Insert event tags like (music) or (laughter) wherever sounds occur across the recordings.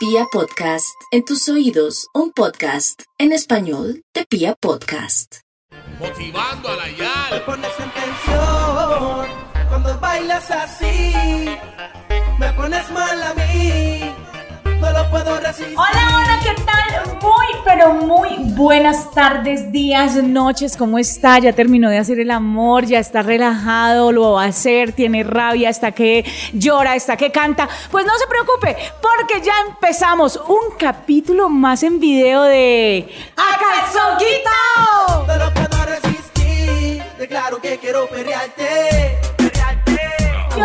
Pia Podcast, en tus oídos, un podcast en español de Pia Podcast. Motivando a la Yal. Me pones en tensión cuando bailas así. Me pones mal a mí. Puedo resistir. Hola, hola, ¿qué tal? Muy, pero muy buenas tardes, días, noches. ¿Cómo está? Ya terminó de hacer el amor, ya está relajado, lo va a hacer, tiene rabia, hasta que llora, hasta que canta. Pues no se preocupe, porque ya empezamos un capítulo más en video de ¡A! No lo puedo resistir. Declaro que quiero. Perrearte.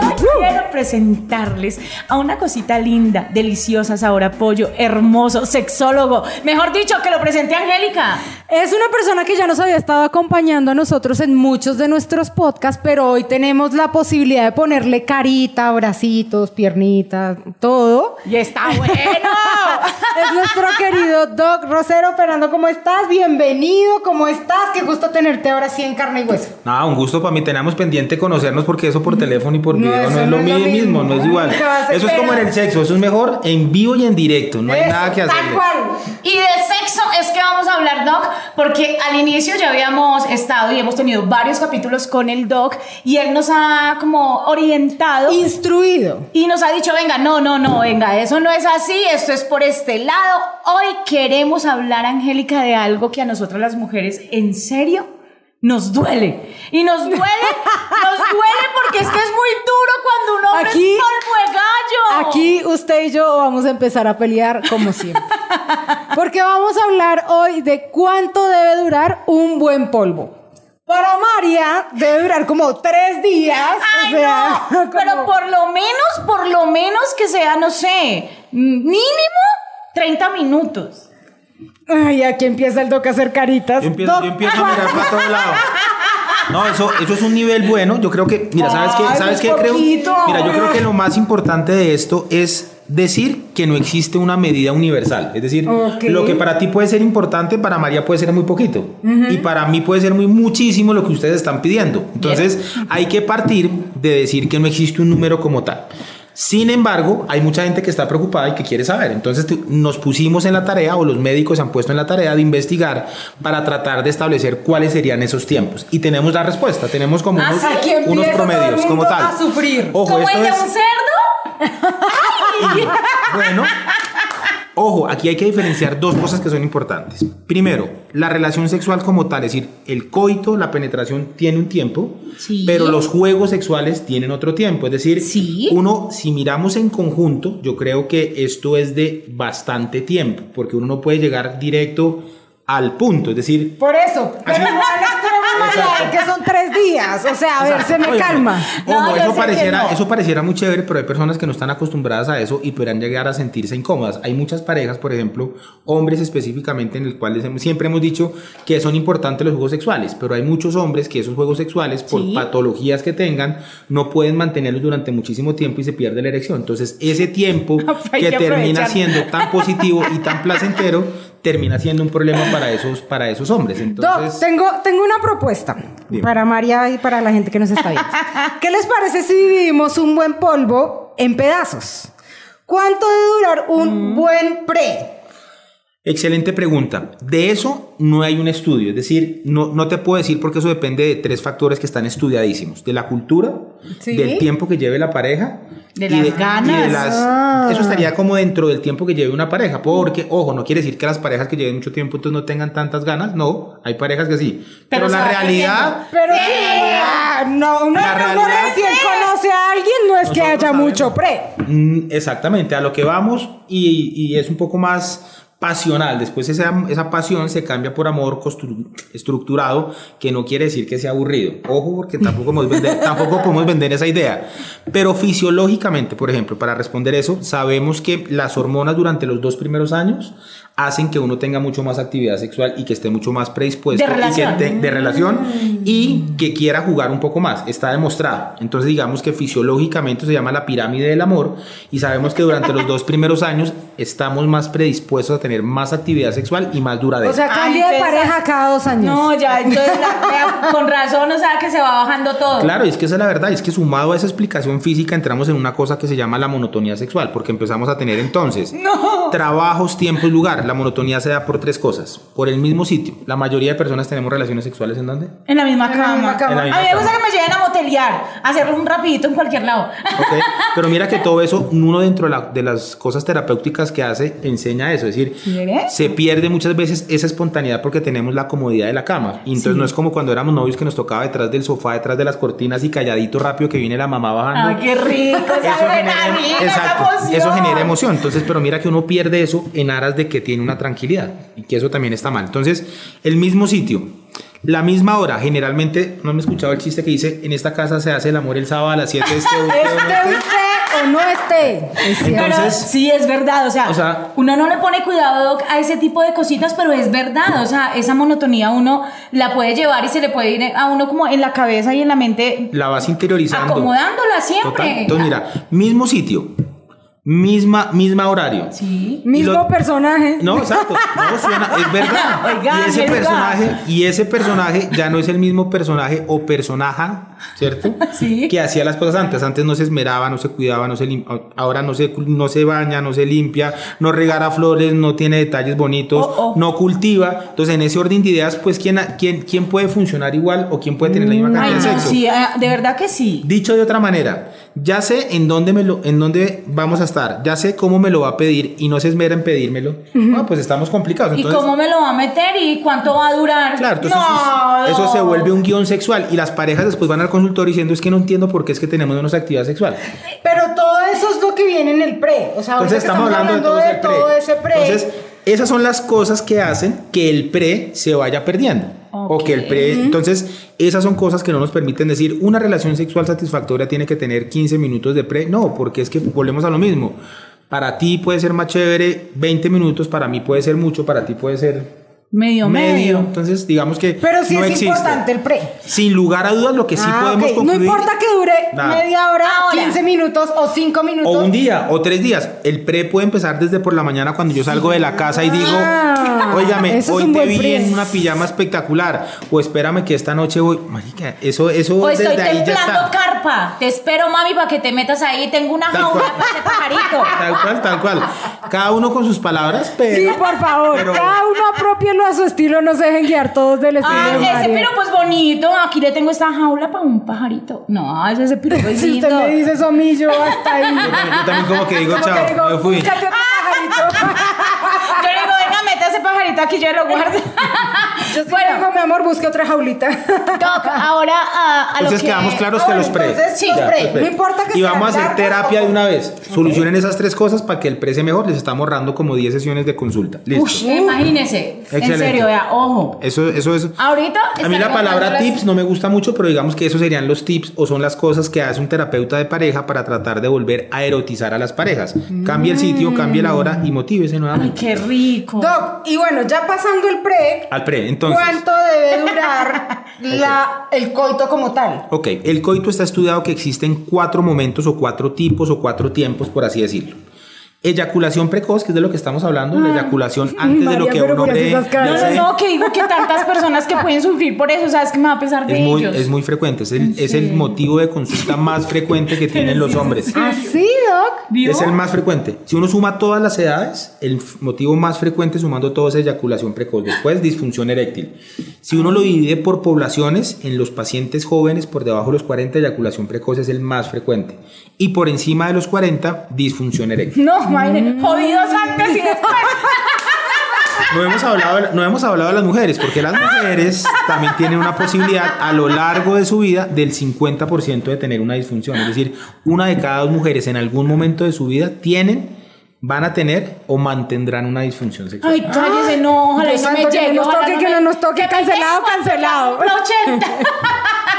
Yo quiero presentarles a una cosita linda, deliciosa, sabor a pollo, hermoso, sexólogo. Mejor dicho, que lo presente Angélica. Es una persona que ya nos había estado acompañando a nosotros en muchos de nuestros podcasts, pero hoy tenemos la posibilidad de ponerle carita, bracitos, piernitas, todo. Y está bueno. (laughs) Es nuestro querido Doc Rosero. Fernando, ¿cómo estás? Bienvenido, ¿cómo estás? Qué gusto tenerte ahora sí en carne y hueso. Nada, un gusto para mí. Tenemos pendiente conocernos porque eso por teléfono y por video no, es no lo es lo mi- mismo, mismo. no es igual. Eso es como en el sexo, eso es mejor en vivo y en directo, no hay nada que Tal hacer. cual. Y de sexo es que vamos a hablar, Doc, porque al inicio ya habíamos estado y hemos tenido varios capítulos con el Doc y él nos ha como orientado Instruido. y nos ha dicho, venga, no, no, no, venga, eso no es así, esto es por este lado. Hoy queremos hablar, Angélica, de algo que a nosotras las mujeres, en serio, nos duele. Y nos duele, (laughs) nos duele porque es que es muy duro cuando un hombre Aquí- es polvo de gallo. Aquí usted y yo vamos a empezar a pelear como siempre. Porque vamos a hablar hoy de cuánto debe durar un buen polvo. Para María debe durar como tres días. Ay, o sea, no, (laughs) pero por lo menos, por lo menos que sea, no sé, mínimo 30 minutos. Ay, aquí empieza el doc a hacer caritas. Yo empiezo, Doc, yo empiezo a mirar para todos lados. No, eso, eso es un nivel bueno. Yo creo que, mira, ¿sabes qué? ¿Sabes un qué creo? Mira, yo creo que lo más importante de esto es decir que no existe una medida universal. Es decir, lo que para ti puede ser importante, para María puede ser muy poquito. Y para mí puede ser muy muchísimo lo que ustedes están pidiendo. Entonces, hay que partir de decir que no existe un número como tal. Sin embargo, hay mucha gente que está preocupada y que quiere saber. Entonces nos pusimos en la tarea, o los médicos se han puesto en la tarea de investigar para tratar de establecer cuáles serían esos tiempos. Y tenemos la respuesta, tenemos como unos, unos promedios, como tal. a sufrir. Ojo, ¿Como esto el de es- un cerdo? (laughs) bueno, ojo, aquí hay que diferenciar dos cosas que son importantes. Primero, la relación sexual como tal, es decir, el coito, la penetración tiene un tiempo, Sí. pero los juegos sexuales tienen otro tiempo. Es decir, Sí. uno, si miramos en conjunto, yo creo que esto es de bastante tiempo, porque uno no puede llegar directo al punto, es decir, Por eso, pero (laughs) María, que son tres días. O sea, a ver, se me Oye, calma. Ojo, No, eso, pareciera, no. eso pareciera muy chévere, pero hay personas que no están acostumbradas a eso y podrán llegar a sentirse incómodas. Hay muchas parejas, por ejemplo, hombres específicamente, en el cual siempre hemos dicho que son importantes los juegos sexuales, pero hay muchos hombres que esos juegos sexuales, por Sí. patologías que tengan, no pueden mantenerlos durante muchísimo tiempo y se pierde la erección. Entonces, ese tiempo (laughs) que que termina siendo tan positivo y tan placentero, (laughs) termina siendo un problema para esos, para esos hombres. Doc, Entonces, tengo, tengo una propuesta Dime. para María y para la gente que nos está viendo. (laughs) ¿Qué les parece si dividimos un buen polvo en pedazos? ¿Cuánto debe durar un Mm. buen pre? Excelente pregunta. De eso no hay un estudio, es decir, no, no te puedo decir porque eso depende de tres factores que están estudiadísimos, de la cultura, Sí. del tiempo que lleve la pareja, De y las y ganas. las- Ah. Eso estaría como dentro del tiempo que lleve una pareja, porque, ojo, no quiere decir que las parejas que lleven mucho tiempo entonces no tengan tantas ganas, no, hay parejas que sí, Pero la realidad... Pero ah, no, no, La no, realidad- no, si él conoce a alguien, no es que haya sabemos. mucho pre. Mm, Exactamente, a lo que vamos y, y es un poco más pasional. Después esa, esa pasión se cambia por amor estructurado, que no quiere decir que sea aburrido. Ojo, porque tampoco podemos vender, (laughs) tampoco podemos vender esa idea. Pero fisiológicamente, por ejemplo, para responder eso, sabemos que las hormonas durante los dos primeros años hacen que uno tenga mucho más actividad sexual y que esté mucho más predispuesto De y que relación. te- de relación y que quiera jugar un poco más. Está demostrado. Entonces digamos que fisiológicamente se llama la pirámide del amor y sabemos que durante los dos primeros años estamos más predispuestos a tener más actividad sexual y más duradera. O sea, Ay, cambia de pareja cada dos años. No, ya, entonces la- vea, con razón, o sea, que se va bajando todo. Claro, y es que esa es la verdad, es que sumado a esa explicación física entramos en una cosa que se llama la monotonía sexual, porque empezamos a tener entonces (laughs) trabajos, tiempos, lugar. La monotonía se da por tres cosas, por el mismo sitio. La mayoría de personas tenemos relaciones sexuales en dónde? En la misma En la cama. misma cama. A mí me gusta cama. que me lleven a motelear, a hacerlo un rapidito en cualquier lado. Ok, (laughs) Pero mira que todo eso, uno dentro de, la- de las cosas terapéuticas que hace, enseña eso. Es decir, ¿Mire? se pierde muchas veces esa espontaneidad porque tenemos la comodidad de la cama. Y entonces no es como cuando éramos novios que nos tocaba detrás del sofá, detrás de las cortinas y calladito rápido que viene la mamá bajando. Ay, qué rico, esa Eso genera, exacto, eso genera emoción. Entonces, pero mira que uno pierde eso en aras de que tiene una tranquilidad y que eso también está mal. Entonces, el mismo sitio, la misma hora, generalmente, no me he escuchado el chiste que dice, en esta casa se hace el amor el sábado a las 7 este, (laughs) usted, Esté usted". o no esté. Es Entonces- sí, es verdad, o sea, O sea- uno no le pone cuidado Doc, a ese tipo de cositas, pero es verdad, o sea, esa monotonía uno la puede llevar y se le puede ir a uno como en la cabeza y en la mente, La vas interiorizando. acomodándola Total. siempre. Entonces, mira, mismo sitio, misma, misma horario. Sí. Mismo lo- personaje. No, exacto. No, suena, es verdad. (laughs) Oiga, y ese es verdad. personaje, y ese personaje ya no es el mismo personaje o personaja, ¿cierto? (laughs) Sí. Que hacía las cosas antes. Antes no se esmeraba, no se cuidaba, no se lim- ahora no se, no se baña, no se limpia, no regara flores, no tiene detalles bonitos, Oh, oh. no cultiva. Entonces, en ese orden de ideas, pues, ¿quién, quién, quién puede funcionar igual o quién puede tener la misma Ay, cantidad de no, sexo? sí, ah, de verdad que sí. Dicho de otra manera, ya sé en dónde, me lo, en dónde vamos a estar, ya sé cómo me lo va a pedir y no se esmera en pedírmelo, ah, pues estamos complicados. ¿Y Entonces, cómo me lo va a meter y cuánto va a durar? Claro, entonces No, eso, eso se no. vuelve un guion sexual y las parejas después van al consultorio diciendo es que no entiendo por qué es que tenemos menos actividad sexual. Pero todo eso es lo que viene en el pre. O sea, Entonces estamos hablando, de todo ese pre. Entonces, esas son las cosas que hacen que el pre se vaya perdiendo. O que el pre, entonces, esas son cosas que no nos permiten decir una relación sexual satisfactoria tiene que tener 15 minutos de pre. No, porque es que volvemos a lo mismo. Para ti puede ser más chévere 20 minutos, para mí puede ser mucho, para ti puede ser Medio, medio. Entonces, digamos que Pero sí no es existe. importante el pre. Sin lugar a dudas, lo que sí Ah, podemos ok. concluir. No importa que dure Nada. media hora, Ahora. 15 minutos o 5 minutos. O un día, o tres días. El pre puede empezar desde por la mañana cuando yo salgo de la casa y digo, Ah, óigame, hoy te vi pre. en una pijama espectacular. O espérame que esta noche voy. Marica, eso, eso O estoy desde ahí ya templando está. carpa. Te espero, mami, para que te metas ahí. Tengo una Tal jaula cual. para ese pajarito. (laughs) Tal cual, tal cual. Cada uno con sus palabras, pero. Sí, por favor. pero- Cada uno apropielo a su estilo, no se dejen guiar todos del estilo Ah, de ese piropo es bonito. Aquí le tengo esta jaula para un pajarito. No, ese, ese piropo (laughs) es Si usted me dice eso a mí, yo hasta ahí. Yo también como que digo, Como chao, que digo, me fui. (laughs) Yo le digo, venga, mete ese pajarito aquí, yo lo guardo. (laughs) Yo sí Bueno. digo, mi amor, busque otra jaulita. (laughs) Doc, ahora a, a lo Entonces que... quedamos claros que los pre. entonces, sí, Ya, pre. los pre. No importa que Y sea vamos a hacer terapia o- de una vez. Solucionen esas tres cosas para que el pre sea mejor. Les estamos ahorrando como 10 sesiones de consulta. Listo. Imagínese. En serio, vea, ojo. Eso, eso es. Ahorita A mí la palabra tips no me gusta mucho, pero digamos que esos serían los tips o son las cosas que hace un terapeuta de pareja para tratar de volver a erotizar a las parejas. Cambie el sitio, cambie la hora y motívese Ay, nuevamente. qué rico. Doc, y bueno, ya pasando el pre, Al pre, entonces. ¿Cuánto debe (laughs) durar la, el coito como tal? Ok, el coito está estudiado que existen cuatro momentos o cuatro tipos o cuatro tiempos, por así decirlo. Eyaculación precoz, que es de lo que estamos hablando, la eyaculación (laughs) antes de lo que uno ¿por qué ve. No, no, no, que digo que tantas personas que pueden sufrir por eso, ¿sabes que me va a pesar de Es muy, ellos? es muy frecuente, es el, es el motivo de consulta más frecuente que tienen los hombres. (laughs) ¿Así, Doc? ¿Vio? Es el más frecuente. Si uno suma todas las edades, el motivo más frecuente sumando todo es eyaculación precoz. Después, disfunción eréctil. Si uno lo divide por poblaciones, en los pacientes jóvenes por debajo de los 40, eyaculación precoz es el más frecuente. Y por encima de los 40, disfunción eréctil. No, jodidos antes y después. No hemos, hablado, de- no hemos hablado de las mujeres, porque las mujeres también tienen una posibilidad a lo largo de su vida del 50% de tener una disfunción. Es decir, una de cada dos mujeres en algún momento de su vida tienen, van a tener o mantendrán una disfunción sexual. Ay, cállese, no, ojalá no me que llegue. no nos toque, que no nos toque, cancelado, cancelado. cumpla 80.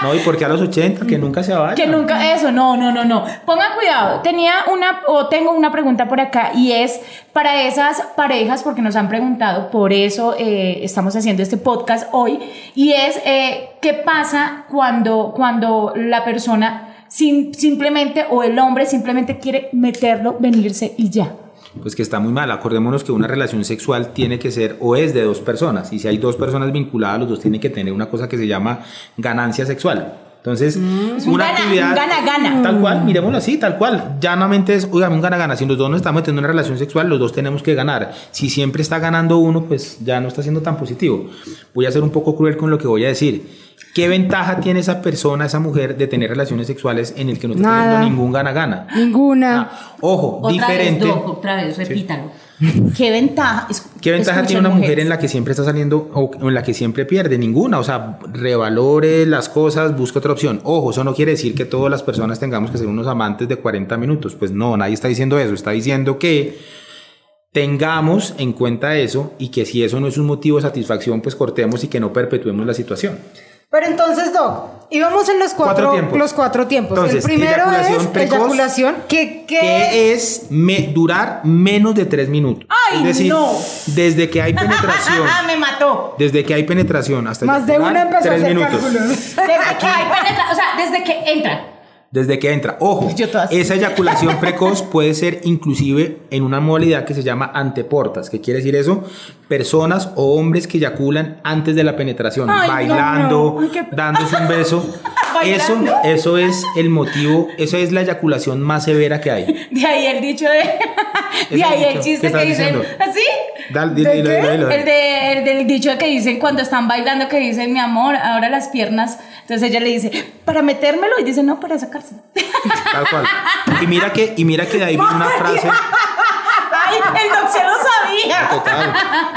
No, ¿y por qué a los 80? Que nunca se vaya. Que nunca, eso, no, no, no, no. Pongan cuidado. Tenía una, o tengo una pregunta por acá y es para esas parejas, porque nos han preguntado, por eso eh, estamos haciendo este podcast hoy, y es, eh, ¿qué pasa cuando, cuando la persona sim- simplemente, o el hombre simplemente quiere meterlo, venirse y ya? Pues que está muy mal. Acordémonos que una relación sexual tiene que ser o es de dos personas. Y si hay dos personas vinculadas, los dos tienen que tener una cosa que se llama ganancia sexual. Entonces, un una gana- actividad. un gana-gana. Tal cual, miremoslo así, tal cual. Llanamente es, oigan, un gana-gana. Si los dos nos estamos metiendo en una relación sexual, los dos tenemos que ganar. Si siempre está ganando uno, pues ya no está siendo tan positivo. Voy a ser un poco cruel con lo que voy a decir. ¿Qué ventaja tiene esa persona, esa mujer, de tener relaciones sexuales en el que no está Nada. teniendo ningún gana-gana? Ninguna. Ah, ojo, Otra diferente. vez, Doc, otra vez, repítalo. ¿Qué ventaja? es- ¿Qué ventaja tiene una mujer en la que siempre está saliendo o en la que siempre pierde? Ninguna. O sea, revalore las cosas, busca otra opción. Ojo, eso no quiere decir que todas las personas tengamos que ser unos amantes de 40 minutos. Pues no, nadie está diciendo eso. Está diciendo que tengamos en cuenta eso y que si eso no es un motivo de satisfacción, pues cortemos y que no perpetuemos la situación. Pero entonces, Doc, íbamos en los cuatro, Cuatro tiempos. los cuatro tiempos. Entonces, el primero eyaculación es precoz, eyaculación, que, que que es me- durar menos de 3 minutos. ¡Ay, es decir, no! desde que hay (laughs) penetración, me mató. desde que hay penetración hasta más de una empezó a tres hacer minutos. cálculos. Desde que hay penetra- o sea, desde que entra. Desde que entra. Ojo, (laughs) esa eyaculación precoz puede ser inclusive en una modalidad que se llama anteportas. ¿Qué quiere decir eso? Personas o hombres que eyaculan antes de la penetración, Ay, bailando, no. Ay, dándose un beso. (laughs) eso, eso es el motivo, eso es la eyaculación más severa que hay. De ahí el dicho de. (laughs) De ahí el chiste ¿Qué que dicen. ¿Así? Dale, dilo, dilo, dilo, dilo. El, de, el del dicho que dicen cuando están bailando, que dicen, mi amor, ahora las piernas. Entonces ella le dice, para metérmelo. Y dice, no, para sacárselo. (laughs) Tal cual. (laughs) Y mira que, y mira que de ahí viene una frase. (laughs) Ay, el doc se lo sabía. Total.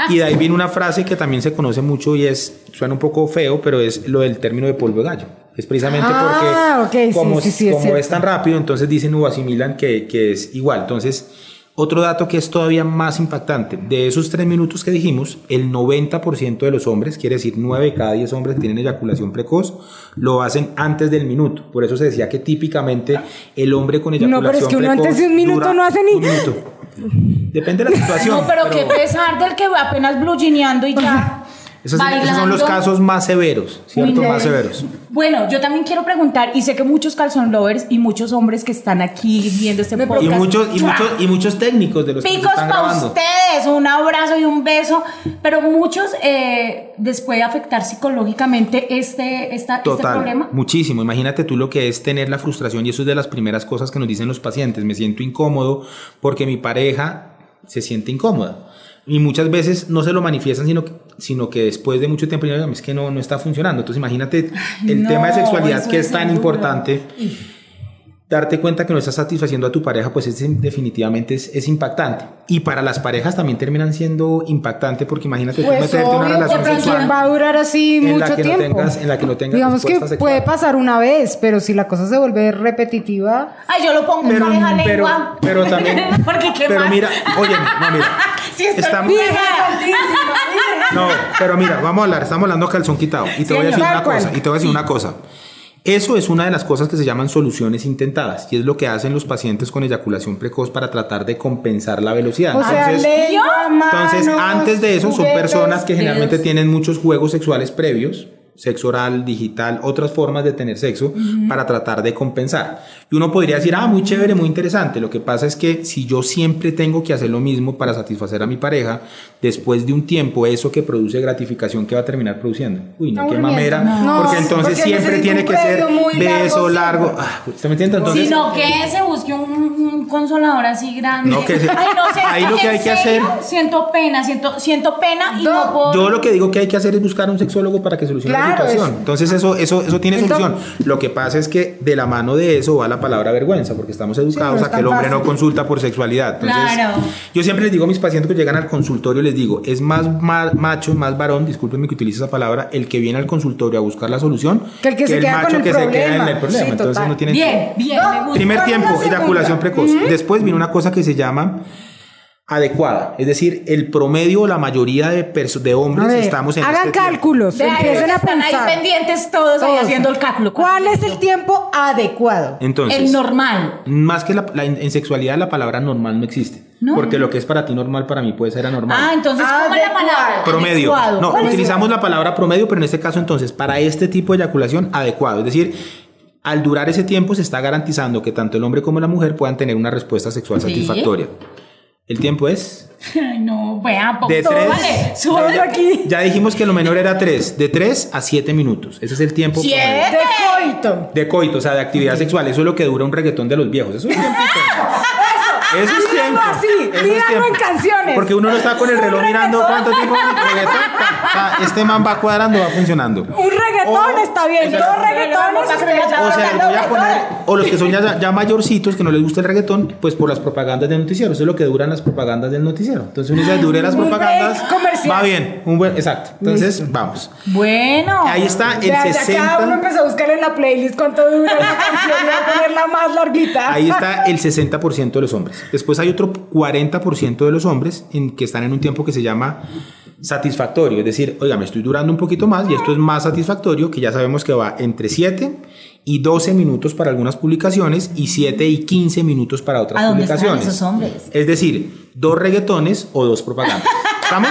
Y de ahí viene una frase que también se conoce mucho y es, suena un poco feo, pero es lo del término de polvo de gallo. Es precisamente Ah, porque ok, sí, como, sí, sí, es como cierto. es, tan rápido, entonces dicen o asimilan que, que es igual. Entonces, otro dato que es todavía más impactante, de esos tres minutos que dijimos, el 90% de los hombres, quiere decir 9 de cada 10 hombres que tienen eyaculación precoz, lo hacen antes del minuto. Por eso se decía que típicamente el hombre con eyaculación pero es que uno precoz antes de un minuto no hace ni- un minuto. Depende de la (laughs) situación. No, pero, qué pesar del que va apenas blue jeaneando y ya. (laughs) Esos, esos son los casos más severos, ¿cierto? Más severos. Bueno, yo también quiero preguntar, y sé que muchos calzón lovers y muchos hombres que están aquí viendo este podcast. Y muchos, y muchos, y muchos técnicos de los que Picos están para grabando. ustedes, un abrazo y un beso, pero muchos eh, les puede afectar psicológicamente este, esta, este Total, problema. muchísimo. Imagínate tú lo que es tener la frustración y eso es de las primeras cosas que nos dicen los pacientes. Me siento incómodo porque mi pareja se siente incómoda. Y muchas veces no se lo manifiestan, sino que, sino que después de mucho tiempo es que no, no está funcionando. Entonces imagínate el no, tema de sexualidad que es es tan duro. importante. Darte cuenta que no estás satisfaciendo a tu pareja, pues es, definitivamente es, es impactante. Y para las parejas también terminan siendo impactante porque imagínate tú Pues meterte en una obvio, relación sexual. ¿quién va a durar así en la mucho que no tiempo? tengas- en la que no tengas Digamos que respuesta puede sexual. pasar una vez, pero si la cosa se vuelve repetitiva, Ay, yo lo pongo en Pero, pareja pero, lengua. pero también. (laughs) Porque qué pero más. mira, oye, no, mira. (laughs) Sí, estoy estamos- bien. No, pero mira, vamos a hablar, estamos hablando calzón quitado. Y te voy a decir una cual. cosa, y te voy a decir una cosa. Eso es una de las cosas que se llaman soluciones intentadas y es lo que hacen los pacientes con eyaculación precoz para tratar de compensar la velocidad. o sea, Entonces, entonces, antes de eso, son personas que generalmente tienen muchos juegos sexuales previos, sexo oral, digital, otras formas de tener sexo para tratar de compensar. Y uno podría decir, ah, muy chévere, muy interesante. Lo que pasa es que si yo siempre tengo que hacer lo mismo para satisfacer a mi pareja, después de un tiempo, eso que produce gratificación, ¿qué va a terminar produciendo? Uy, no, qué mamera. No. porque entonces porque siempre tiene que ser beso largo largo. Ah, ¿Usted me entiende? Entonces, Sino que se busque un, un consolador así grande. No, que se- Ay, no ahí lo que hay que serio hacer- Siento pena, siento, siento pena y No, no puedo. Yo lo que digo que hay que hacer es buscar un sexólogo para que solucione la Claro, Entonces eso, eso, eso tiene Entonces- solución. Lo que pasa es que de la mano de eso va la palabra vergüenza, porque estamos educados a que el hombre no consulta por sexualidad. Entonces, Claro. yo siempre les digo a mis pacientes que llegan al consultorio, les digo, es más ma- macho, más varón, discúlpenme que utilice esa palabra, el que viene al consultorio a buscar la solución, Que el que se queda macho con el que se queda en problema. el problema. Sí, Entonces no tienen Bien, bien, No, me gusta. Primer ¿Cuál es la tiempo, eyaculación precoz. Después viene una cosa que se llama adecuada. Es decir, el promedio o la mayoría de, de hombres ver, están en hagan este tiempo. cálculos, Vea, empiecen a están pensar. ahí pendientes todos, ahí haciendo el cálculo. ¿Cuál es el tiempo adecuado? Entonces, El normal. más que la, la- en sexualidad la palabra normal no existe. No. Porque lo que es para ti normal, para mí puede ser anormal. Ah, entonces, ¿cómo es la palabra? promedio. Adecuado. No, utilizamos la palabra promedio, pero en este caso entonces, para este tipo de eyaculación, adecuado. Es decir, al durar ese tiempo se está garantizando que tanto el hombre como la mujer puedan tener una respuesta sexual Sí. satisfactoria. El tiempo es Ay, no, vea, de todo 3. vale. Súbelo aquí. Ya dijimos que lo menor era 3, de 3 a 7 minutos. Ese es el tiempo ¿Siete? De coito. de coito, o sea, de actividad sexual. Eso es lo que dura un reggaetón de los viejos. Eso es tiempo. (laughs) Eso es tiempo. así, Eso es tiempo. en canciones. Porque uno no está con el reloj mirando cuánto tiempo (laughs) reggaetón. O sea, este man va cuadrando, va funcionando. Un reggaetón O- está bien, o sea, dos reggaetones. O sea, voy a poner, o los que son ya, ya mayorcitos, que no les gusta el reggaetón, pues por las propagandas del noticiero. Eso es lo que duran las propagandas del noticiero. Entonces uno dice, dure las propagandas. comercial. Va bien, un buen, exacto. Entonces, vamos. Bueno. Ahí está el Ya, ya 60. cada uno empezó a buscar en la playlist cuánto dura la canción y a ponerla más larguita. Ahí está el 60% de los hombres. Después hay otro 40% de los hombres en que están en un tiempo que se llama satisfactorio. Es decir, oiga, me estoy durando un poquito más y esto es más satisfactorio, que ya sabemos que va entre 7 y 12 minutos para algunas publicaciones y 7 y 15 minutos para otras ¿A dónde están publicaciones. esos hombres? Es decir, dos reggaetones o dos propagandas. ¿Estamos?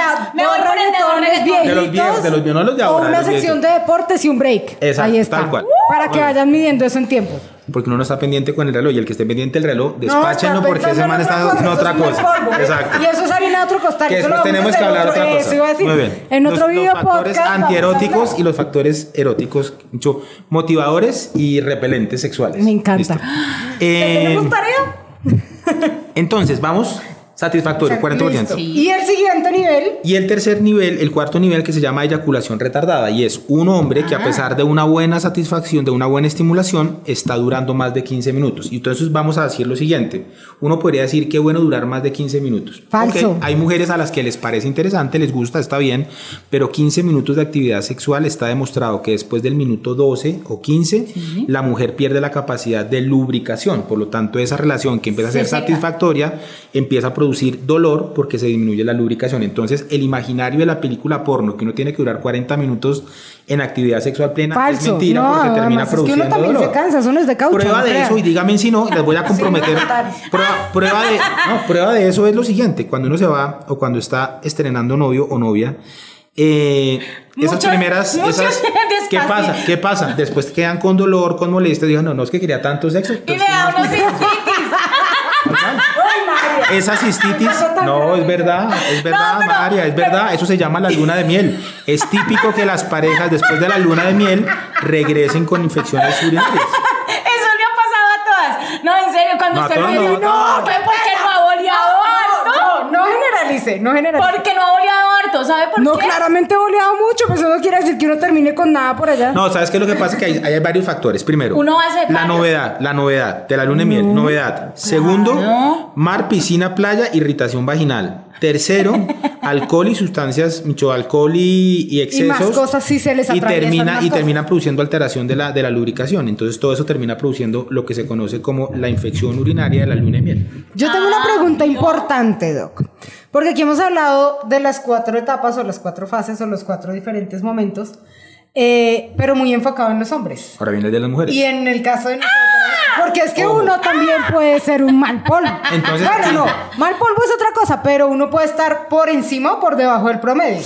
Sea, Me voy el de reggaetones los viejos, de los viejos, no los de ahora, O de una sección viejos. de deportes y un break. Exacto, Ahí está. tal cual. Para que Bueno. vayan midiendo eso en tiempo. Porque uno no está pendiente con el reloj y el que esté pendiente del reloj, despáchenlo porque ese man en está otra en otra cosa. polvo. Exacto. Y eso es harina de otro costal. Que después tenemos que hablar otro- otra cosa. Eso iba a decir. Muy bien. En otro los, video los factores podcast. antieróticos y los factores eróticos, mucho, motivadores y repelentes sexuales. Me encanta. Listo. Eh, ¿Tenemos tarea? (laughs) entonces, vamos. Satisfactorio, 40%. Listo. Y el siguiente nivel. Y el tercer nivel, el cuarto nivel que se llama eyaculación retardada y es un hombre Ah. que a pesar de una buena satisfacción, de una buena estimulación, está durando más de 15 minutos. Y entonces vamos a decir lo siguiente, uno podría decir que bueno durar más de 15 minutos. Falso. Ok, hay mujeres a las que les parece interesante, les gusta, está bien, pero 15 minutos de actividad sexual está demostrado que después del minuto 12 o 15, la mujer pierde la capacidad de lubricación. Por lo tanto, esa relación que empieza a Se ser seca. satisfactoria empieza a producir dolor porque se disminuye la lubricación. Entonces, el imaginario de la película porno, que uno tiene que durar 40 minutos en actividad sexual plena, es Falso. mentira no, porque termina además, es que produciendo uno también dolor. se cansa, eso no es de caucho. Prueba no de eso, y dígame si no, les voy a (laughs) comprometer. prueba, prueba de, no, prueba de eso es lo siguiente: cuando uno se va o cuando está estrenando novio o novia, eh, esas Muchos- primeras. muchos esas, (laughs) ¿Qué pasa? ¿Qué pasa? Después quedan con dolor, con molestia. Digan, no, no es que quería tanto sexo. Y vea tenemos unos (laughs) esa cistitis, no, es verdad, es verdad, pero- María, es verdad, eso se llama la luna de miel. Es típico que las parejas después de la luna de miel regresen con infecciones urinarias. Eso le ha pasado a todas. No, en serio, cuando No, usted me dice, no, no, porque no ha boleado harto. No, no generalice, no generalice. Porque no ¿sabe por No, qué? claramente he boleado mucho, pero eso no quiere decir que uno termine con nada por allá. No, ¿sabes qué es lo que pasa? Que hay, hay varios factores. Primero, Uno la varios. novedad, la novedad de la luna de miel, novedad. Segundo, mar, piscina, playa, irritación vaginal. Tercero, (laughs) alcohol y sustancias, mucho alcohol y, y excesos. más cosas sí se les y termina y cosas. termina produciendo alteración de la, de la lubricación. Entonces todo eso termina produciendo lo que se conoce como la infección urinaria de la luna de miel. Yo tengo una pregunta importante, Doc. Porque aquí hemos hablado de las cuatro etapas o las cuatro fases o los cuatro diferentes momentos, eh, pero muy enfocado en los hombres. Ahora viene el de las mujeres. Y en el caso de nosotros, porque es que uno también puede ser un mal polvo. Entonces, bueno, no, mal polvo es otra cosa, pero uno puede estar por encima o por debajo del promedio.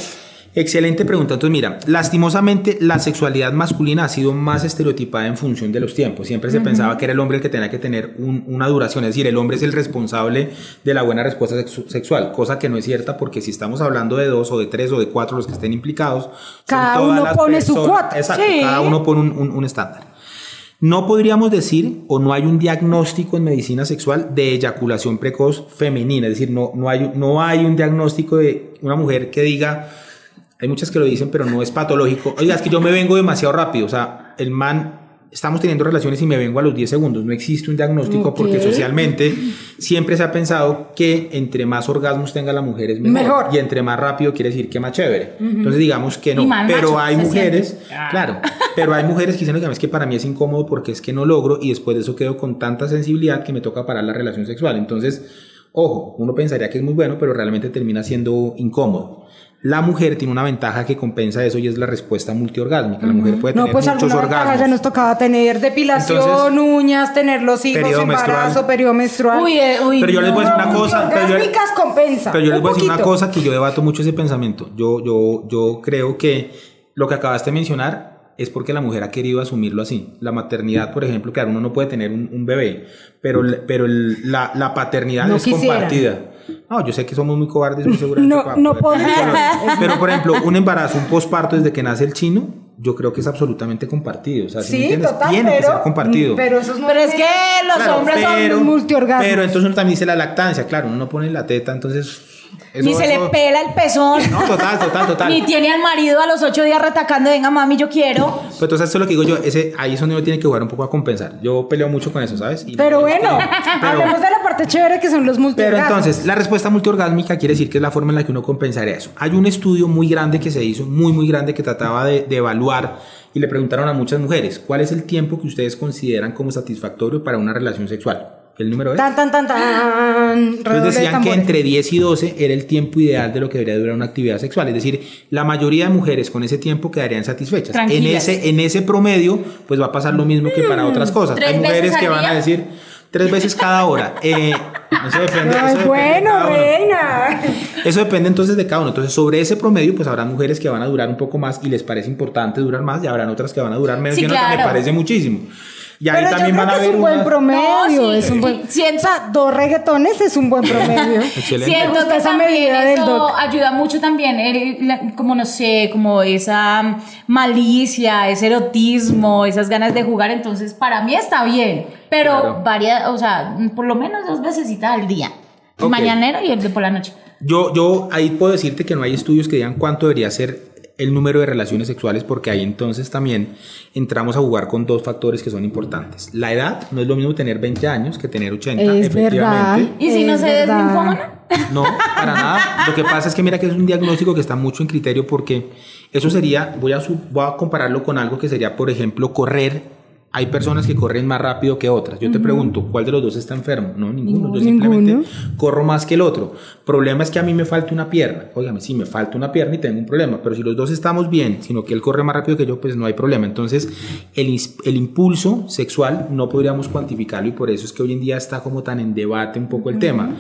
Excelente pregunta. Entonces, mira, lastimosamente la sexualidad masculina ha sido más estereotipada en función de los tiempos. Siempre se pensaba que era el hombre el que tenía que tener un- una duración, es decir, el hombre es el responsable de la buena respuesta sexu- sexual, cosa que no es cierta porque si estamos hablando de dos o de tres o de cuatro los que estén implicados, Cada uno pone su cuota. Exacto, Sí. cada uno pone un, un- un estándar. No podríamos decir o no hay un diagnóstico en medicina sexual de eyaculación precoz femenina, es decir, no, no, hay, no hay un diagnóstico de una mujer que diga, hay muchas que lo dicen, pero no es patológico. Oiga, es que yo me vengo demasiado rápido. O sea, el man, estamos teniendo relaciones y me vengo a los 10 segundos. No existe un diagnóstico Ok. porque socialmente siempre se ha pensado que entre más orgasmos tenga la mujer es mejor. Mejor. Y entre más rápido quiere decir que más chévere. Entonces digamos que no. Pero hay mujeres. Ah. claro, pero hay mujeres que dicen, "Oiga, es que para mí es incómodo porque es que no logro y después de eso quedo con tanta sensibilidad que me toca parar la relación sexual. Entonces... Ojo, uno pensaría que es muy bueno, pero realmente termina siendo incómodo. La mujer tiene una ventaja que compensa eso y es la respuesta multiorgásmica. La mujer puede No, tener pues muchos orgasmos. ya nos tocaba tener depilación, Entonces, uñas, tener los hijos, periodo embarazo, menstrual. periodo menstrual. Uy, eh, uy, Pero yo les voy a decir No, una cosa. Pero yo, multiorgásmicas compensa. pero yo les voy a decir una cosa que yo debato mucho ese pensamiento. Yo, yo, yo creo que lo que acabaste de mencionar es porque la mujer ha querido asumirlo así. La maternidad, por ejemplo, claro, uno no puede tener un, un bebé, pero, el- pero el- la, la paternidad No es quisiera. compartida. No, yo sé que somos muy cobardes, muy seguramente. No- no. Pero, pero, por ejemplo, un embarazo, un posparto desde que nace el chino, yo creo que es absolutamente compartido. O sea, si me Sí, entiendes, total, tiene pero, que ser compartido. Pero esos no Pero es que los Claro, hombres son... pero, multiorgásmicos. Pero entonces uno también dice la lactancia, claro, uno no pone la teta, entonces. eso- Ni se le eso- pela el pezón. No, total, total, total. Ni tiene al marido a los ocho días retacando, venga mami, yo quiero. Pues entonces eso es lo que digo yo, ese, ahí es donde uno tiene que jugar un poco a compensar. Yo peleo mucho con eso, ¿sabes? Y- Pero bueno, Pero- hablemos de la parte chévere que son los Pero multiorgasmos. entonces, la respuesta multiorgásmica quiere decir que es la forma en la que uno compensaría eso. Hay un estudio muy grande que se hizo, muy, muy grande, que trataba de, de evaluar y le preguntaron a muchas mujeres, ¿cuál es el tiempo que ustedes consideran como satisfactorio para una relación sexual? El número es... Tan, tan, tan, tan. Entonces decían que entre 10 y 12 era el tiempo ideal de lo que debería durar una actividad sexual. Es decir, la mayoría de mujeres con ese tiempo quedarían satisfechas. En Tranquilas. ese, en ese promedio, pues va a pasar lo mismo que para otras cosas. ¿Tres Hay mujeres que van a decir tres veces cada hora. Eh, eso depende. Ay, eso depende bueno, reina. Eso depende entonces de cada uno. Entonces, sobre ese promedio, pues habrá mujeres que van a durar un poco más y les parece importante durar más, y habrán otras que van a durar menos, Sí, y una que me claro. parece muchísimo. Y ahí Pero yo también creo van a que es un buen promedio. No, sí, es un buen... siento- O sea, dos reggaetones es un buen promedio. (laughs) Excelente. Siento que esa también medida del eso doc. ayuda mucho también, el- la- como no sé, como esa malicia, ese erotismo, esas ganas de jugar, entonces para mí está bien, pero Claro. varias, o sea, por lo menos dos veces al día, el Ok. mañanero y el de por la noche. Yo, yo ahí puedo decirte que no hay estudios que digan cuánto debería ser el número de relaciones sexuales porque ahí entonces también entramos a jugar con dos factores que son importantes. La edad, no es lo mismo tener 20 años que tener 80, Es verdad. ¿Y si no se es? No, para nada. Lo que pasa es que mira que es un diagnóstico que está mucho en criterio porque eso sería, voy a, su- voy a compararlo con algo que sería, por ejemplo, correr. Hay personas que corren más rápido que otras. Yo te pregunto, ¿cuál de los dos está enfermo? No, ninguno. Yo simplemente Ninguno. corro más que el otro. Problema es que a mí me falta una pierna. Óigame, sí, me falta una pierna y tengo un problema. Pero si los dos estamos bien, sino que él corre más rápido que yo, pues no hay problema. Entonces, el, el impulso sexual no podríamos cuantificarlo y por eso es que hoy en día está como tan en debate un poco el tema.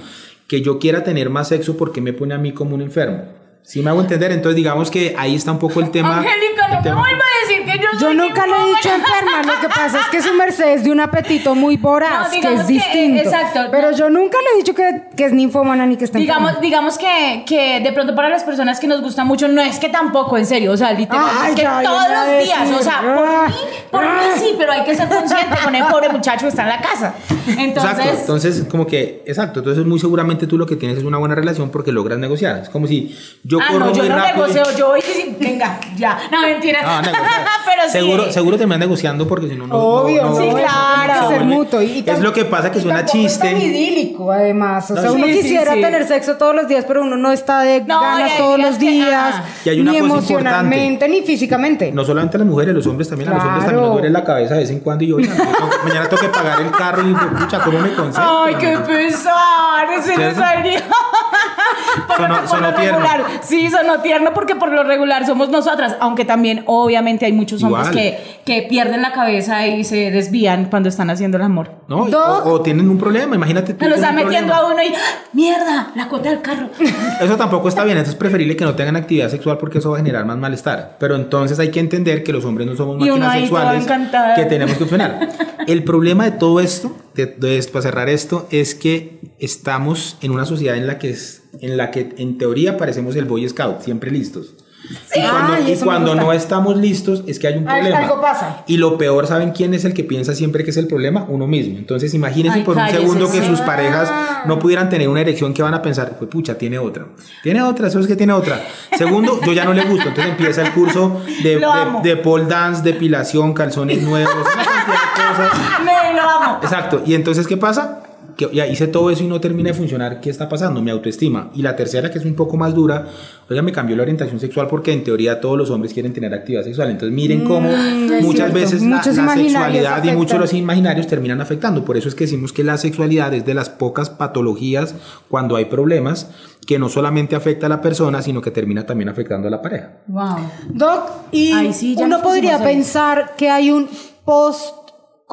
Que yo quiera tener más sexo porque me pone a mí como un enfermo. Si me hago entender, entonces digamos que ahí está un poco el tema. Angélica, no me vuelva a decir que yo Yo soy nunca le he dicho enferma, lo que pasa es que su merced es de un apetito muy voraz, No, que es que- distinto. exacto, Pero no. yo nunca le he dicho que, que es ninfómana ni que está Digamos, enferma. digamos que, que de pronto para las personas que nos gusta mucho, no es que tampoco, en serio, o sea, literal, Ay, es que ya, todos los días, decir. o sea, por Ah, mí, por mí ah. sí, pero hay que ser consciente con el pobre muchacho que está en la casa. Entonces, Exacto, entonces como que, exacto, entonces muy seguramente tú lo que tienes es una buena relación porque logras negociar. Es como si yo ah, corro no, yo muy no rápido. negocio, yo voy y sí, venga, ya, no, mentira. No, (laughs) negociar. pero sí. Seguro, seguro terminan negociando porque si no, no. Obvio, no, sí, no- claro. no- Tiene que ser no- mutuo. Y, y es lo que pasa que y suena tampoco es tan chiste. idílico, además. O No, sea, sí, uno sí, quisiera sí. tener sexo todos los días, pero uno no está de No, ganas todos días los que- días. Y hay una ni cosa emocionalmente, ni físicamente. No solamente las mujeres, los hombres también. A los hombres también nos duele la cabeza de vez en cuando y yo, mañana tengo que pagar el carro y pucha, ¿cómo me concentro? Ay, qué pesar, ese me salió. (laughs) Porque Sonó- por sonó lo tierno. regular, sí, sonó tierno porque por lo regular somos nosotras, aunque también obviamente hay muchos hombres que, que pierden la cabeza y se desvían cuando están haciendo el amor. ¿No? O, o tienen un problema, imagínate tú. Lo un metiendo problema. a uno y. ¡mierda! La cuota del carro. (laughs) Eso tampoco está bien, entonces es preferible que no tengan actividad sexual porque eso va a generar más malestar. Pero entonces hay que entender que los hombres no somos máquinas sexuales que tenemos que funcionar. El problema de todo esto, de, de esto, para cerrar esto, es que estamos en una sociedad en la que es, en la que en teoría parecemos el Boy Scout, siempre listos. Y cuando, Ay, y me cuando no estamos listos es que hay un problema. algo pasa. Y lo peor, ¿saben quién es el que piensa siempre que es el problema? Uno mismo. Entonces imagínense Ay, por un segundo que sí. sus parejas no pudieran tener una erección que van a pensar, pues pucha, tiene otra. Tiene otra, eso es que tiene otra. Segundo, yo ya no le gusto. Entonces empieza el curso de, de, de pole dance, depilación, calzones nuevos, una cantidad de cosas. (laughs) Me lo amo. Exacto. Y entonces, ¿qué pasa? Que ya hice todo eso y no termina de funcionar, ¿qué está pasando? Mi autoestima. Y la tercera, que es un poco más dura, oiga, me cambió la orientación sexual porque en teoría todos los hombres quieren tener actividad sexual. Entonces miren cómo Mm, es muchas cierto. veces la, Muchos la imaginarios sexualidad y muchos de los imaginarios terminan afectando. Por eso es que decimos que la sexualidad es de las pocas patologías cuando hay problemas que no solamente afecta a la persona, sino que termina también afectando a la pareja. Wow. Doc, y Ay, sí, uno podría pensar que hay un post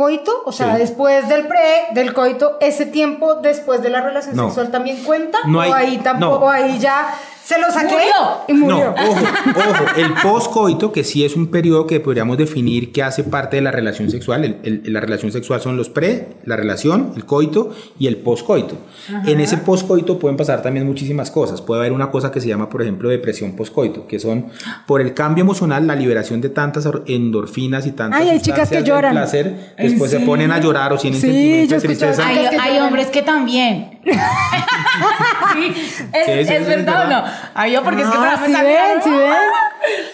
coito, o sea, Sí. después del pre, del coito, ese tiempo después de la relación No. sexual también cuenta, No o hay- ahí tampoco, no. ahí ya se lo saqué Murió. y murió. No, ojo, ojo, el poscoito, que sí es un periodo que podríamos definir que hace parte de la relación sexual. El- el- la relación sexual son los pre, la relación, el coito y el poscoito. En ese poscoito pueden pasar también muchísimas cosas. Puede haber una cosa que se llama, por ejemplo, depresión poscoito, que son por el cambio emocional, la liberación de tantas or- endorfinas y tantas Ay, hay chicas que lloran. placer, después se ponen a llorar o tienen Sí, sentimientos yo de he escuchado tristeza. Hay, que hay hombres que también. (laughs) (laughs) sí, es, Sí, sí, es sí, es verdad o no. Ay, yo porque es que para Ah, ¿sí ven? ¿sí ven?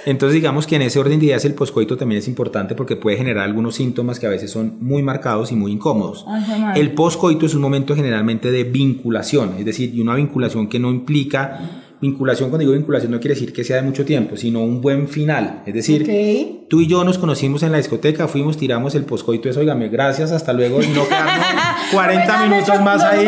Entonces digamos que en ese orden de ideas el poscoito también es importante porque puede generar algunos síntomas que a veces son muy marcados y muy incómodos. Ay. El poscoito es un momento generalmente de vinculación, es decir, una vinculación que no implica vinculación, cuando digo vinculación no quiere decir que sea de mucho tiempo, sino un buen final, es decir, tú y yo nos conocimos en la discoteca, fuimos, tiramos el poscoito, eso, oígame, gracias, hasta luego, y no quedarnos 40 (laughs) minutos más ahí.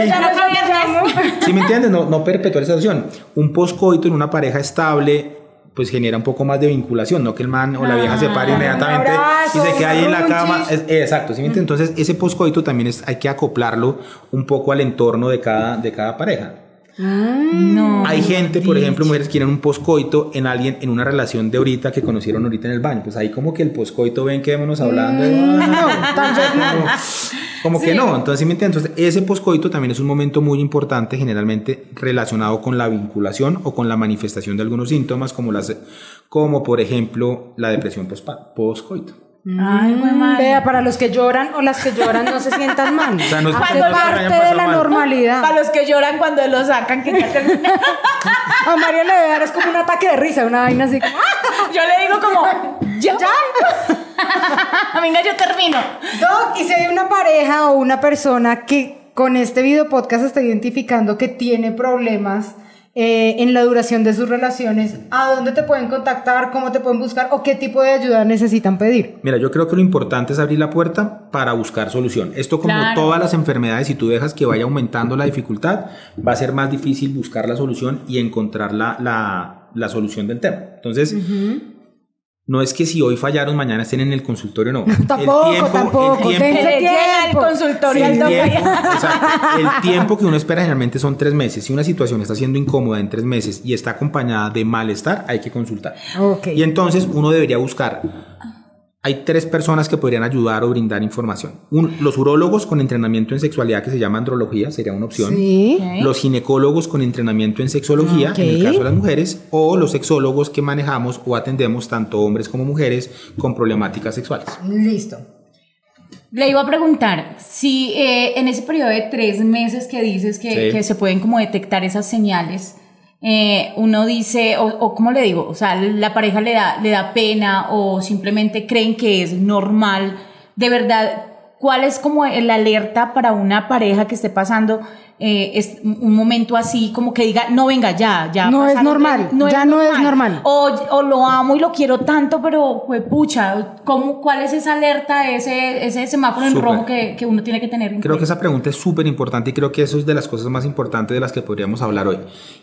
Viernes. (laughs) ¿Sí me entiendes? No, no perpetuar esa situación. Un poscoito en una pareja estable pues genera un poco más de vinculación, no que el man o la vieja se pare inmediatamente un abrazo, y se quede ahí en la cama. Es- exacto, ¿sí me entiendes? Entonces ese poscoito también es, hay que acoplarlo un poco al entorno de cada, de cada pareja. No. Hay gente, por ejemplo, mujeres que quieren un poscoito en alguien, en una relación de ahorita que conocieron ahorita en el baño. Pues ahí como que el poscoito, ven, quedémonos hablando. Mm, no, tal vez no. Como que no, entonces ¿sí me entiendes? Entonces ese poscoito también es un momento muy importante, generalmente relacionado con la vinculación o con la manifestación de algunos síntomas, como, las, como por ejemplo la depresión poscoito. Ay, Mm. Vea, para los que lloran o las que lloran no se sientan mal. (laughs) O sea, no es Hace parte de la mal. normalidad. Para los que lloran cuando lo sacan, que ya termina. (laughs) A María le debe dar es como un ataque de risa, una vaina así. como, ¡ah! Yo le digo como, ya. (laughs) Venga, yo termino. Doc, y si hay una pareja o una persona que con este video podcast está identificando que tiene problemas eh, en la duración de sus relaciones, ¿a dónde te pueden contactar? ¿Cómo te pueden buscar? ¿O qué tipo de ayuda necesitan pedir? Mira, yo creo que lo importante es abrir la puerta para buscar solución. Esto como Claro. todas las enfermedades, si tú dejas que vaya aumentando la dificultad, va a ser más difícil buscar la solución y encontrar la, la, la solución del tema. Entonces, no es que si hoy fallaron, mañana estén en el consultorio, no. Tampoco, (laughs) tampoco, El tiempo, llega el tiempo. consultorio el tiempo, exacto. El tiempo que uno espera generalmente son tres meses. Si una situación está siendo incómoda en tres meses y está acompañada de malestar, hay que consultar. Y entonces uno debería buscar. Hay tres personas que podrían ayudar o brindar información. Un- los urólogos con entrenamiento en sexualidad que se llama andrología sería una opción. Sí. Los ginecólogos con entrenamiento en sexología, en el caso de las mujeres, o los sexólogos que manejamos o atendemos tanto hombres como mujeres con problemáticas sexuales. Listo. Le iba a preguntar si eh, en ese periodo de tres meses que dices que, Sí. que se pueden como detectar esas señales, eh, uno dice, o, o ¿cómo le digo? O sea, la pareja le da, le da pena o simplemente creen que es normal. De verdad, ¿cuál es como la alerta para una pareja que esté pasando eh, es un momento así, como que diga, no venga ya, ya. No es normal, tres- ya no es normal. O, o lo amo y lo quiero tanto, pero, pues, pucha, ¿cómo, ¿cuál es esa alerta, ese, ese semáforo en rojo que, que uno tiene que tener en Creo que esa pregunta es súper importante y creo que eso es de las cosas más importantes de las que podríamos hablar hoy.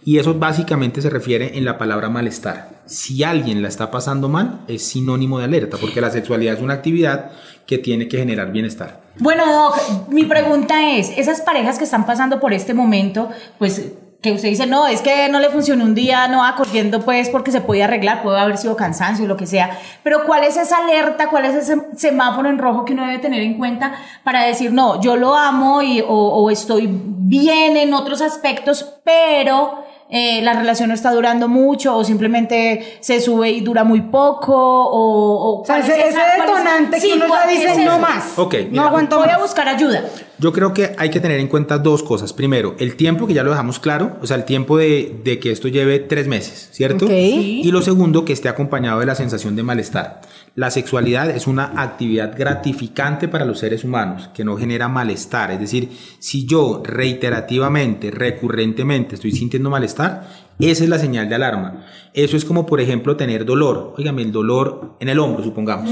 Y eso básicamente se refiere en la palabra malestar. Si alguien la está pasando mal, es sinónimo de alerta, porque la sexualidad es una actividad que tiene que generar bienestar. Bueno, Doc, mi pregunta es, esas parejas que están pasando por este momento, pues que usted dice, no, es que no le funcionó un día, no va corriendo pues porque se puede arreglar, puede haber sido cansancio, lo que sea, pero ¿cuál es esa alerta, cuál es ese semáforo en rojo que uno debe tener en cuenta para decir, no, yo lo amo y, o, o estoy bien en otros aspectos, pero... eh, la relación no está durando mucho o simplemente se sube y dura muy poco o, o O sea, ¿cuál ese, es ese esa- cuál es- detonante sí, que uno ¿cuál ya dice no más. Ok, no mira, aguanto Voy a más. buscar ayuda. Yo creo que hay que tener en cuenta dos cosas. Primero, el tiempo, que ya lo dejamos claro, o sea, el tiempo de, de que esto lleve tres meses, ¿cierto? Ok. Y lo segundo, que esté acompañado de la sensación de malestar. La sexualidad es una actividad gratificante para los seres humanos, que no genera malestar. Es decir, si yo reiterativamente, recurrentemente estoy sintiendo malestar, esa es la señal de alarma. Eso es como, por ejemplo, tener dolor. Óigame, el dolor en el hombro, supongamos.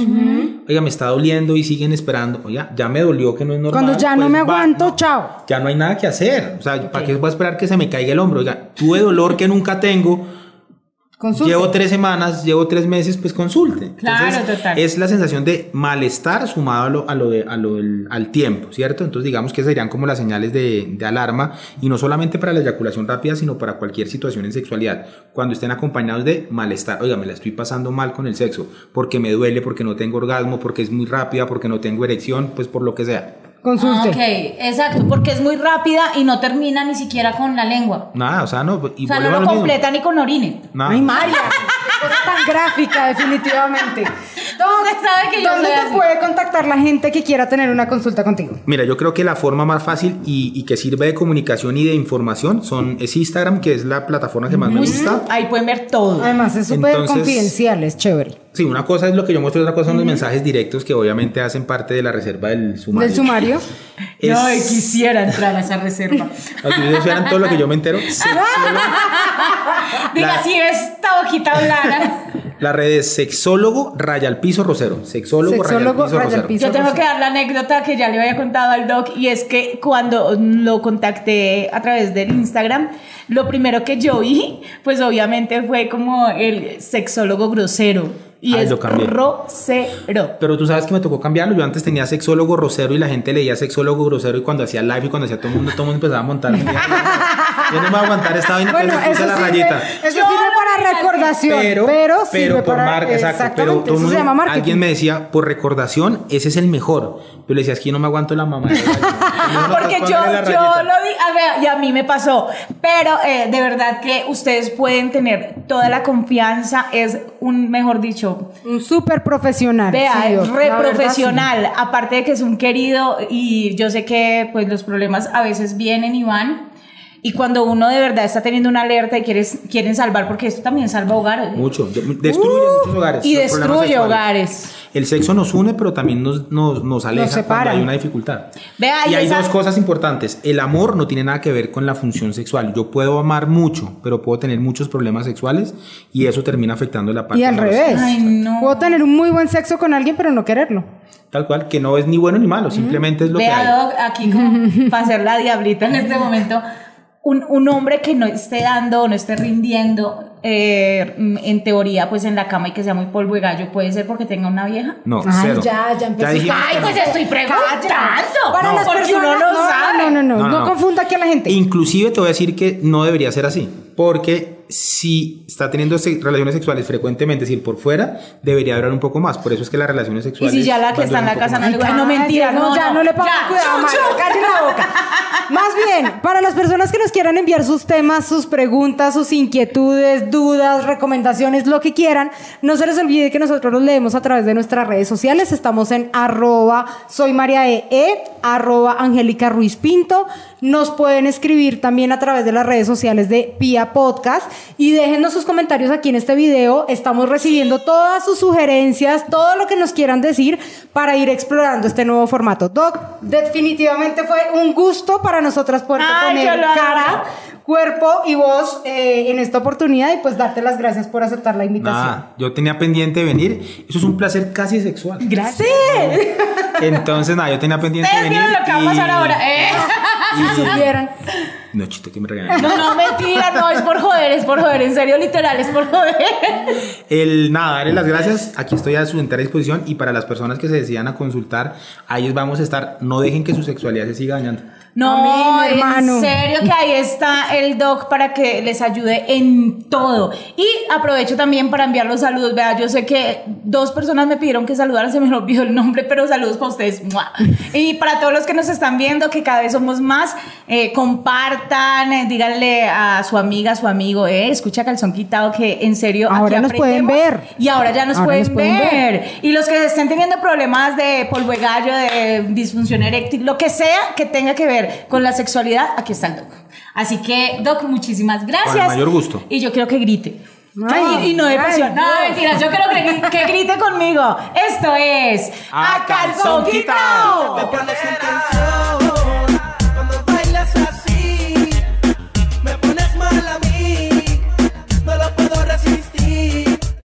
Oiga, me está doliendo y siguen esperando. Oiga, ya me dolió que no es normal. Cuando ya no pues me va- aguanto, no, chao. Ya no hay nada que hacer. O sea, ¿para qué voy a esperar que se me caiga el hombro? Oiga, tuve dolor que nunca tengo. Consulte. Llevo tres semanas, llevo tres meses, pues consulte. Claro, total. Es la sensación de malestar sumado a lo, a lo de, a lo del, al tiempo, ¿cierto? Entonces digamos que serían como las señales de, de alarma y no solamente para la eyaculación rápida, sino para cualquier situación en sexualidad. Cuando estén acompañados de malestar, oiga, me la estoy pasando mal con el sexo, porque me duele, porque no tengo orgasmo, porque es muy rápida, porque no tengo erección, pues por lo que sea. Consulte. Ok, exacto, porque es muy rápida y no termina ni siquiera con la lengua. Nada, o sea, no. Y O sea, no lo completa ni con orine. Nada. Ay, María, (laughs) cosa tan gráfica, definitivamente. Usted sabe que yo ¿Dónde te así. puede contactar la gente que quiera tener una consulta contigo? Mira, yo creo que la forma más fácil y, y que sirve de comunicación y de información son, es Instagram, que es la plataforma que más me gusta. Ahí pueden ver todo. Además, es súper confidencial, es chévere. Sí, una cosa es lo que yo muestro, otra cosa son los mensajes directos que obviamente hacen parte de la reserva del sumario. Del sumario. (laughs) Es- Ay, quisiera entrar a esa reserva. Ustedes vieran todo lo que yo me entero. Sexólogo. (laughs) Diga, La- si esta hojita hablara. (laughs) La red es sexólogo raya al piso rosero. Sexólogo, Sexólogo, piso piso. Yo tengo Rosero. que dar la anécdota que ya le había contado al doc y es que cuando lo contacté a través del Instagram, lo primero que yo vi, pues obviamente fue como el sexólogo grosero. Y Ay, es lo cambié. grosero. Pero tú sabes que me tocó cambiarlo. Yo antes tenía sexólogo grosero y la gente leía sexólogo grosero y cuando hacía live y cuando hacía todo el mundo, todo el mundo empezaba a montar. (laughs) Yo no me voy a aguantar esta vaina, Bueno, pero puse eso la sirve, rayita. eso Yo sirve para recordación, pero, pero, sirve pero por para marca, exacto. Pero Exactamente, todo mundo- se llama marketing. alguien me decía, por recordación, ese es el mejor. Pero le decía, es que yo no me aguanto la mamá. (laughs) Porque yo, yo lo vi, a ver, y a mí me pasó, pero eh, de verdad que ustedes pueden tener toda la confianza, es un, mejor dicho, Un súper profesional. Vea, sí, es re verdad, profesional, aparte de que es un querido y yo sé que pues los problemas a veces vienen y van y cuando uno de verdad está teniendo una alerta y quieres, quieren salvar, porque esto también salva hogares Mucho. Destruye muchos hogares. y destruye hogares. El sexo nos une, pero también nos, nos, nos aleja separa. cuando hay una dificultad. Vea, y y hay esa- dos cosas importantes. El amor no tiene nada que ver con la función sexual. Yo puedo amar mucho, pero puedo tener muchos problemas sexuales y eso termina afectando la parte Y al revés. Ay, no. Puedo tener un muy buen sexo con alguien, pero no quererlo. Tal cual, que no es ni bueno ni malo, simplemente es lo que hay. Vea, Doc, aquí como (laughs) para hacer la diablita en este momento, un, un hombre que no esté dando o no esté rindiendo, eh, en teoría, pues en la cama y que sea muy polvo de gallo, puede ser porque tenga una vieja. No, Ay, cero. ya, ya empezó. Ay, pues estoy preguntando. Para No. las personas, no, no, no, no, No, no. confunda aquí a la gente. Inclusive te voy a decir que no debería ser así, porque si está teniendo se- relaciones sexuales frecuentemente, si por fuera, debería durar un poco más. Por eso es que las relaciones Y sexuales. si ya la que está en la casa no le gusta, no mentira, no, ya no, no le pongan ya, cuidado, calle la boca. Más bien, para las personas que nos quieran enviar sus temas, sus preguntas, sus inquietudes, dudas, recomendaciones, lo que quieran, no se les olvide que nosotros los leemos a través de nuestras redes sociales. Estamos en arroba soy María E, E, arroba Angélica Ruiz Pinto. Nos pueden escribir también a través de las redes sociales de Pia Podcast y déjenos sus comentarios aquí en este video. Estamos recibiendo todas sus sugerencias, todo lo que nos quieran decir para ir explorando este nuevo formato. Doc, definitivamente fue un gusto para nosotras poder poner cara, cuerpo y voz eh, en esta oportunidad y pues darte las gracias por aceptar la invitación. Yo tenía pendiente de venir. Eso es un placer casi sexual. Gracias. (laughs) Entonces, nada, yo tenía pendiente de venir. lo que va a pasar y- ahora, ¿eh? (laughs) Si supieran. No, chiste, que me regañan. No, no, mentira, no, es por joder, es por joder, en serio, literal, es por joder. El nada, darle las gracias. Aquí estoy a su entera disposición. Y para las personas que se decidan a consultar, ahí vamos a estar. No dejen que su sexualidad se siga dañando. No, Amén, hermano. en serio que ahí está el doc para que les ayude en todo. Y aprovecho también para enviar los saludos. Vea, yo sé que dos personas me pidieron que saludara, se me olvidó el nombre, pero saludos para ustedes. ¡Mua! Y para todos los que nos están viendo, que cada vez somos más, eh, compartan, eh, díganle a su amiga, a su amigo, eh, escucha Calzón Quitado, que en serio. Ahora aquí nos pueden ver. Y ahora ya nos, Ahora pueden, nos pueden ver. ver. Y los que estén teniendo problemas de polvo de gallo, de disfunción eréctil, lo que sea que tenga que ver con la sexualidad, aquí está el Doc. Así que, Doc, muchísimas gracias. Con el mayor gusto. Y yo quiero que grite. Ay, y, y no de ay, pasión. No, mentiras, yo quiero que, que grite conmigo. Esto es A calzón quitado.